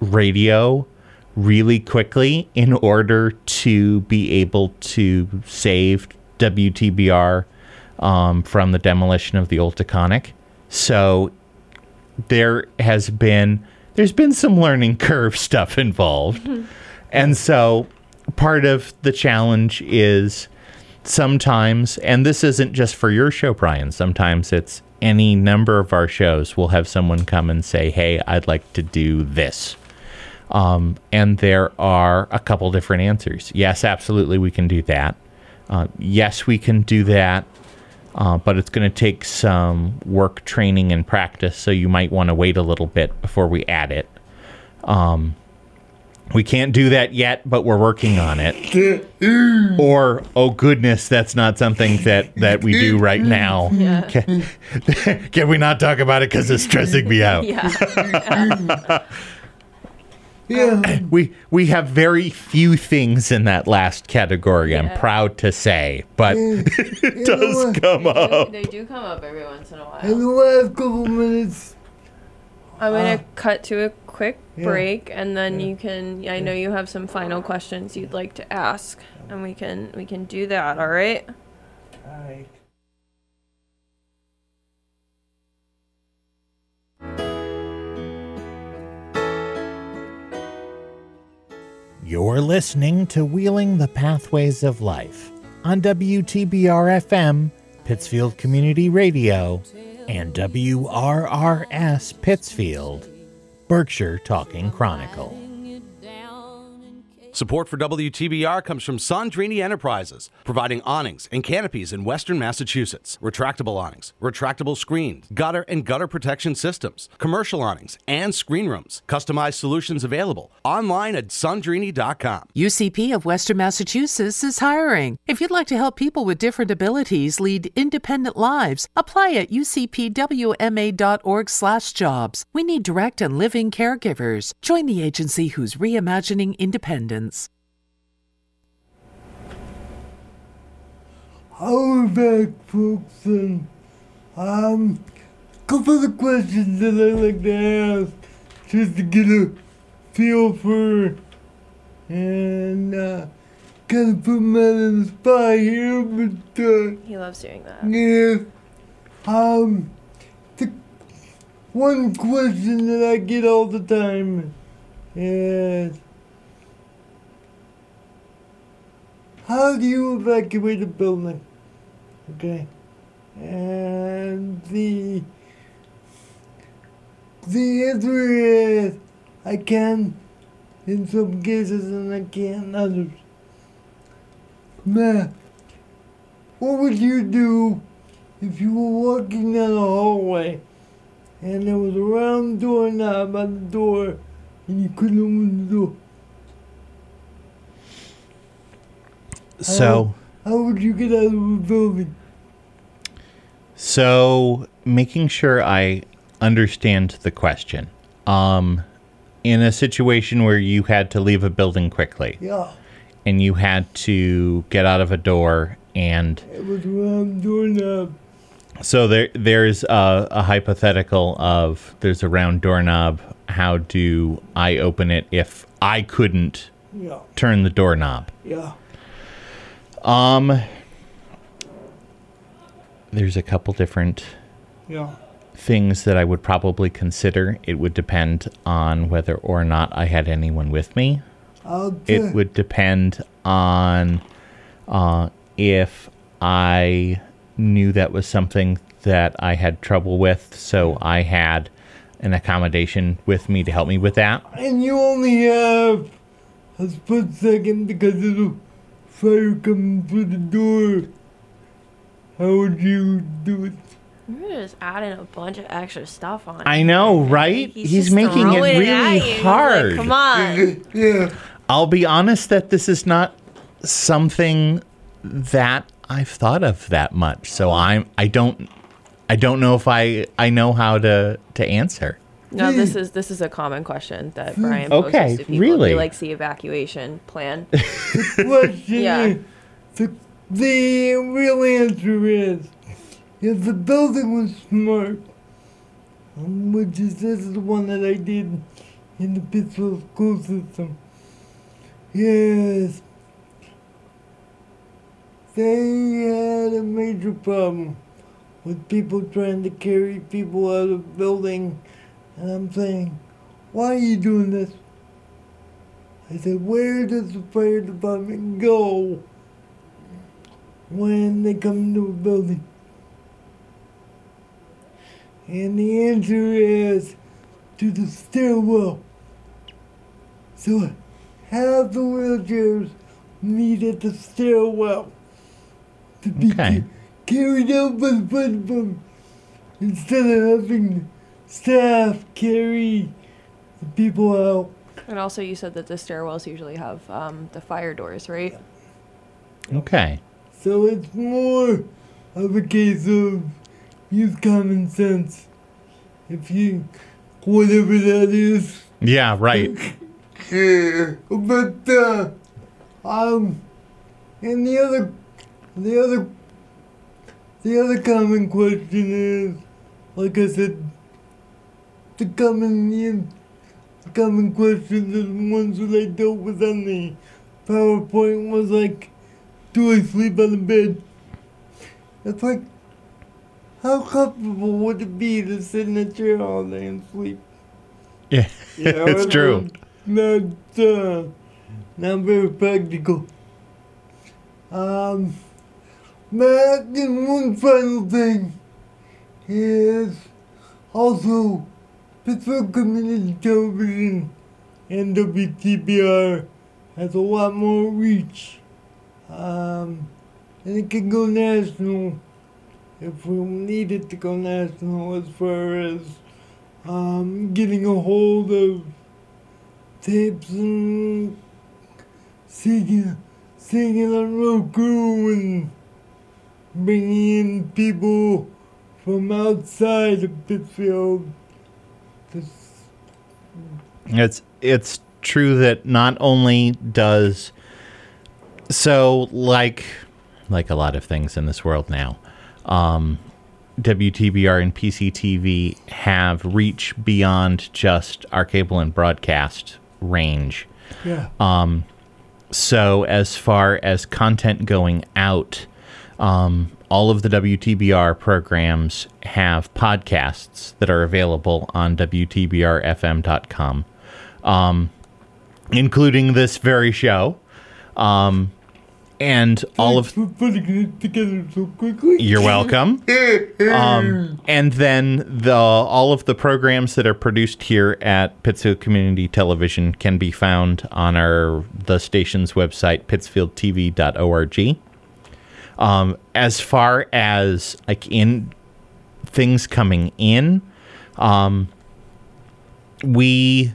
radio really quickly in order to be able to save WTBR um, from the demolition of the old Taconic. So there has been there's been some learning curve stuff involved. And so part of the challenge is sometimes and this isn't just for your show Brian, sometimes it's any number of our shows We'll have someone come and say, "Hey, I'd like to do this." Um, and there are a couple different answers. Yes, absolutely, we can do that. Uh, yes, we can do that, uh, but it's going to take some work, training, and practice. So you might want to wait a little bit before we add it. Um, we can't do that yet, but we're working on it. or, oh goodness, that's not something that that we do right now. Yeah. Can, can we not talk about it because it's stressing me out? Yeah. Yeah, we we have very few things in that last category. I'm proud to say, but it does come up. they do come up every once in a while. in the while. last couple minutes, I'm gonna ah. cut to a quick Yeah. break, and then Yeah. you can. I know you have some final questions you'd like to ask, and we can we can do that. All right. You're listening to Wheeling the Pathways of Life on WTBR FM, Pittsfield Community Radio, and WRRS Pittsfield, Berkshire Talking Chronicle. Support for WTBR comes from Sandrini Enterprises, providing awnings and canopies in western Massachusetts. Retractable awnings, retractable screens, gutter and gutter protection systems, commercial awnings, and screen rooms. Customized solutions available online at sandrini.com. UCP of Western Massachusetts is hiring. If you'd like to help people with different abilities lead independent lives, apply at ucpwma.org/jobs. We need direct and living caregivers. Join the agency who's reimagining independence. Our back, folks, and um, couple of questions that I like to ask just to get a feel for, and uh, kind of put me on the spot here, but uh. He loves doing that. Yeah. Um, the one question that I get all the time is how do you evacuate a building? Okay. And the the answer is I can in some cases and I can in others. Matt, what would you do if you were walking down a hallway and there was a round doorknob on the door and you couldn't open the door? So, How would you get out of the building? so making sure I understand the question. Um, in a situation where you had to leave a building quickly Yeah, and you had to get out of a door and it was a round doorknob. So there, there's a, a hypothetical of there's a round doorknob. How do I open it if I couldn't Yeah, turn the doorknob? yeah. Um, there's a couple different Yeah. things that I would probably consider. It would depend on whether or not I had anyone with me. I'll It would depend on uh, if I knew that was something that I had trouble with, so I had an accommodation with me to help me with that. And you only have a split second because of fire coming through the door. How would you do it? You're just adding a bunch of extra stuff on. I know, right? He's, He's making it really at you. He's like, hard. Come on. Yeah. I'll be honest that this is not something that I've thought of that much. So I'm I don't I don't know if I I know how to to answer. No, this is this is a common question that Brian poses Okay, to people. really? He likes the evacuation plan. Question Yeah. is, the, the real answer is, if the building was smart, um, which is this is the one that I did in the Pittsburgh school system. Yes. They had a major problem with people trying to carry people out of the building. And I'm saying, why are you doing this? I said, where does the fire department go when they come to a building? And the answer is to the stairwell. So have the wheelchairs meet at the stairwell to be Okay. carried out by the fire department instead of having staff carry the people out. and also, you said that the stairwells usually have um, the fire doors, right? Okay. So it's more of a case of use common sense. If you, whatever that is. Yeah, right. Yeah. But, uh, um, and the other, the other, the other common question is, like I said, the common, the common questions and ones that I dealt with on the PowerPoint was like, do I sleep on the bed? It's like, how comfortable would it be to sit in a chair all day and sleep? Yeah, Yeah, it's true. Not, uh, not very practical. Um, Matt, and one final thing is also Pittsfield Community Television and WTBR has a lot more reach. Um, and it can go national if we need it to go national as far as um, getting a hold of tapes and seeing it on Roku and bringing in people from outside of Pittsfield. It's it's true that not only does so like like a lot of things in this world now, um, WTBR and PCTV have reach beyond just our cable and broadcast range. Yeah. Um, so as far as content going out, um, all of the WTBR programs have podcasts that are available on WTBRFM.com, um, including this very show. Um, and all of for putting it together so quickly. You're welcome. Um, and then the all of the programs that are produced here at Pittsfield Community Television can be found on our the station's website, pittsfieldtv.org. Um, as far as like in things coming in, um, we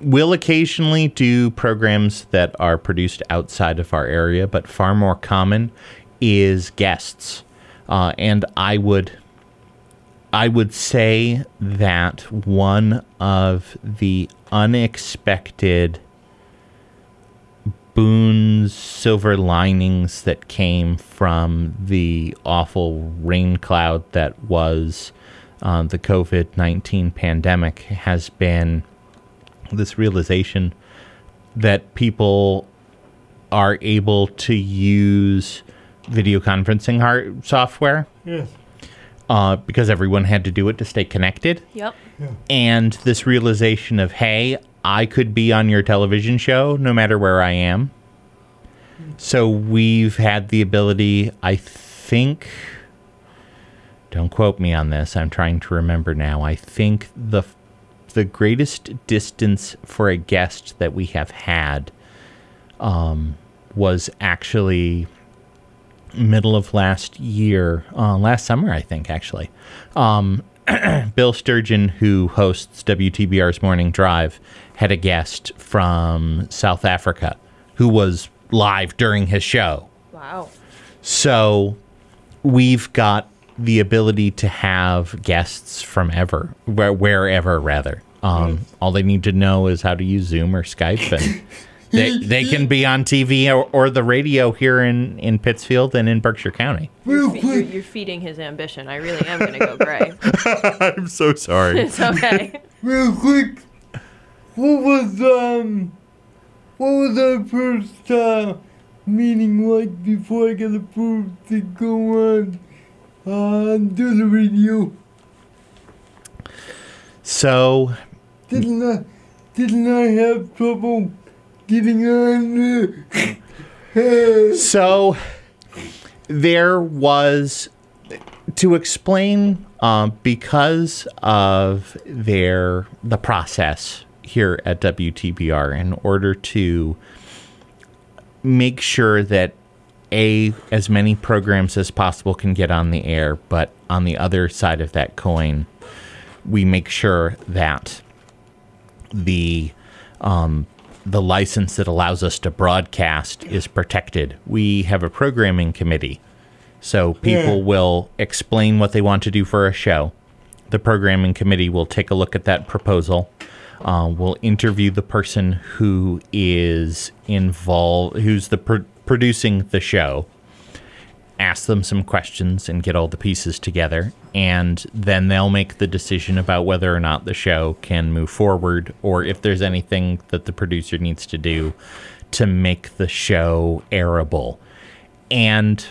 will occasionally do programs that are produced outside of our area, but far more common is guests. Uh, and I would I would say that one of the unexpected boons, silver linings that came from the awful rain cloud that was uh, the COVID 19 pandemic has been this realization that people are able to use video conferencing hard software Yes. uh, because everyone had to do it to stay connected. Yep. And this realization of, hey, I could be on your television show no matter where I am. So we've had the ability, I think, don't quote me on this, I'm trying to remember now. I think the the greatest distance for a guest that we have had um, was actually middle of last year, uh, last summer, I think, actually. Um, Bill Sturgeon, who hosts WTBR's Morning Drive, had a guest from South Africa who was live during his show. Wow. So we've got the ability to have guests from ever, where, wherever rather. Um, All they need to know is how to use Zoom or Skype, and they, they can be on TV or, or the radio here in, in Pittsfield and in Berkshire County. Real Fe- You're, you're feeding his ambition. I really am going to go gray. I'm so sorry. It's okay. real quick. What was um, what was our first uh, meeting like before I got approved to go on uh, do the radio? So Didn't I, didn't I have trouble getting on? So there was to explain um, because of their the process here at WTBR in order to make sure that a as many programs as possible can get on the air, but on the other side of that coin, we make sure that the um, the license that allows us to broadcast is protected. We have a programming committee, so people Yeah. will explain what they want to do for a show. The programming committee will take a look at that proposal. Uh, we'll interview the person who is involved, who's the pro- producing the show, ask them some questions and get all the pieces together and then they'll make the decision about whether or not the show can move forward or if there's anything that the producer needs to do to make the show airable. And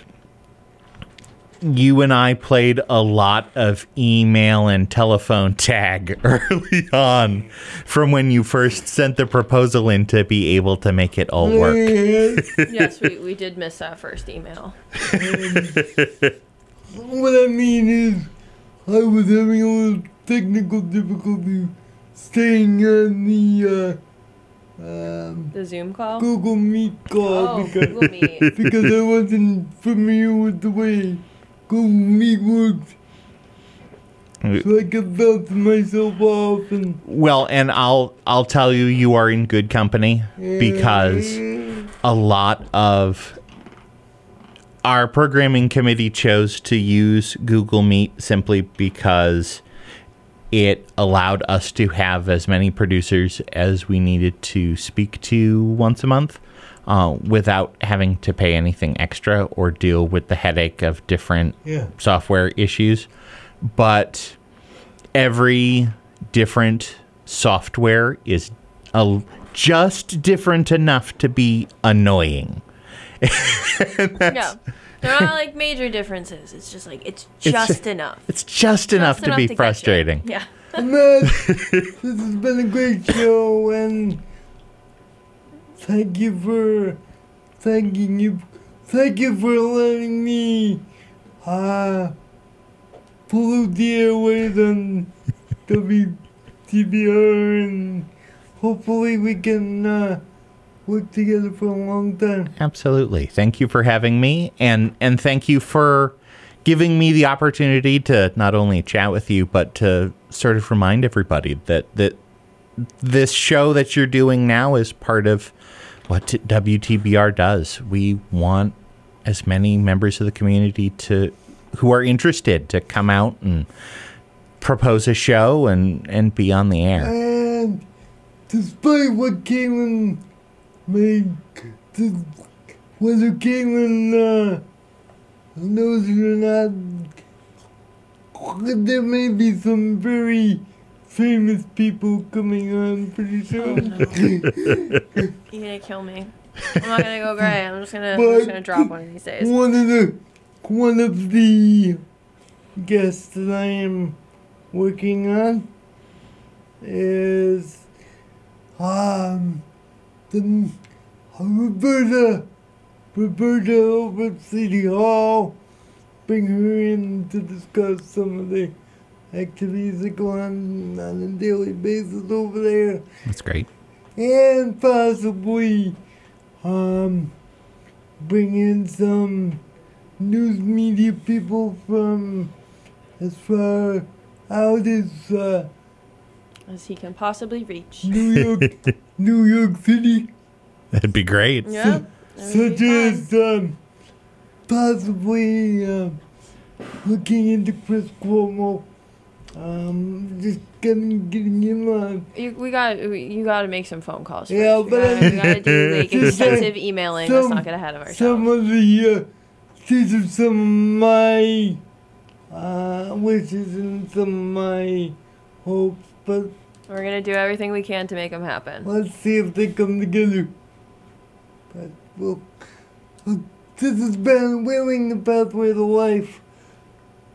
you and I played a lot of email and telephone tag early on from when you first sent the proposal in to be able to make it all work. yes, we, we did miss that first email. What I mean is, I was having a little technical difficulty staying on the uh, um, The Zoom call? Google Meet call Oh, because, Google Meet. because I wasn't familiar with the way Google Meet works. So I kept bouncing myself off and Well, and I'll I'll tell you you are in good company because a lot of our programming committee chose to use Google Meet simply because it allowed us to have as many producers as we needed to speak to once a month uh, without having to pay anything extra or deal with the headache of different Yeah. software issues. But every different software is a, just different enough to be annoying. No. There are not like major differences. It's just like, it's just enough. It's just, enough Just to be get you. frustrating. Yeah. Matt, this has been a great show, and thank you for thanking you thank you for letting me uh, pollute the airways on WTBR and hopefully we can uh, work together for a long time. Absolutely. Thank you for having me and and thank you for giving me the opportunity to not only chat with you but to sort of remind everybody that that this show that you're doing now is part of what WTBR does. We want as many members of the community to who are interested to come out and propose a show and and be on the air. And despite what Caitlin may, d- whether Caitlin uh, knows it or not, there may be some very famous people coming on pretty soon. You're gonna kill me. I'm not gonna go gray. I'm just gonna, I'm just gonna drop one of these days. one of the one of the guests that I am working on is um the Roberta Roberta over at City Hall. Bring her in to discuss some of the activities that go on on a daily basis over there That's great. and possibly um, bring in some news media people from as far out as uh, As he can possibly reach. New York, New York City, That'd be great. Yeah. that such as um, possibly um looking into Chris Cuomo. Um, just getting getting him on. You, we got you got to make some phone calls. First. Yeah, but we gotta do like extensive emailing. Let's some- not get ahead of ourselves. Some of the, uh, these are some of my uh, wishes and some of my hopes, but We're gonna do everything we can to make them happen. let's see if they come together. But, well, this has been Wheeling the Pathway to Life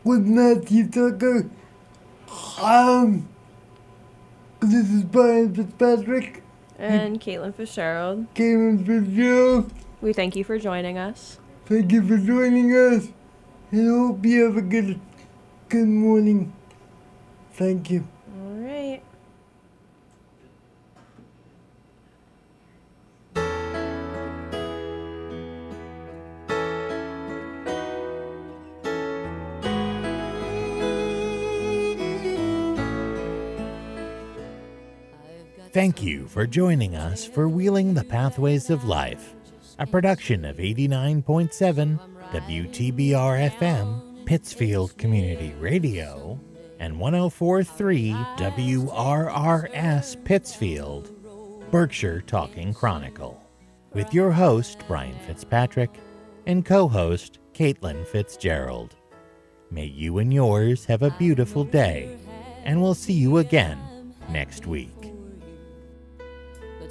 with Matthew Tucker. Um, this is Brian Fitzpatrick, And Caitlin Fitzgerald, Cameron Fitzgerald. we thank you for joining us. Thank you for joining us, and hope you have a good, good morning. Thank you. Thank you for joining us for Wheeling the Pathways of Life, a production of 89.7 WTBR FM, Pittsfield Community Radio, and 1043 WRRS Pittsfield, Berkshire Talking Chronicle, with your host, Brian Fitzpatrick, and co host, Caitlin Fitzgerald. May you and yours have a beautiful day, and we'll see you again next week.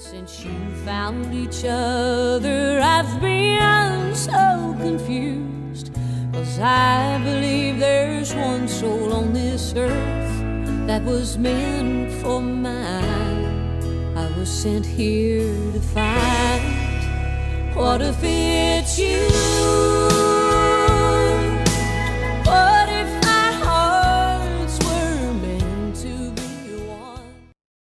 Since you found each other, I've been so confused. Cause I believe there's one soul on this earth that was meant for mine. I was sent here to find. What if it's you?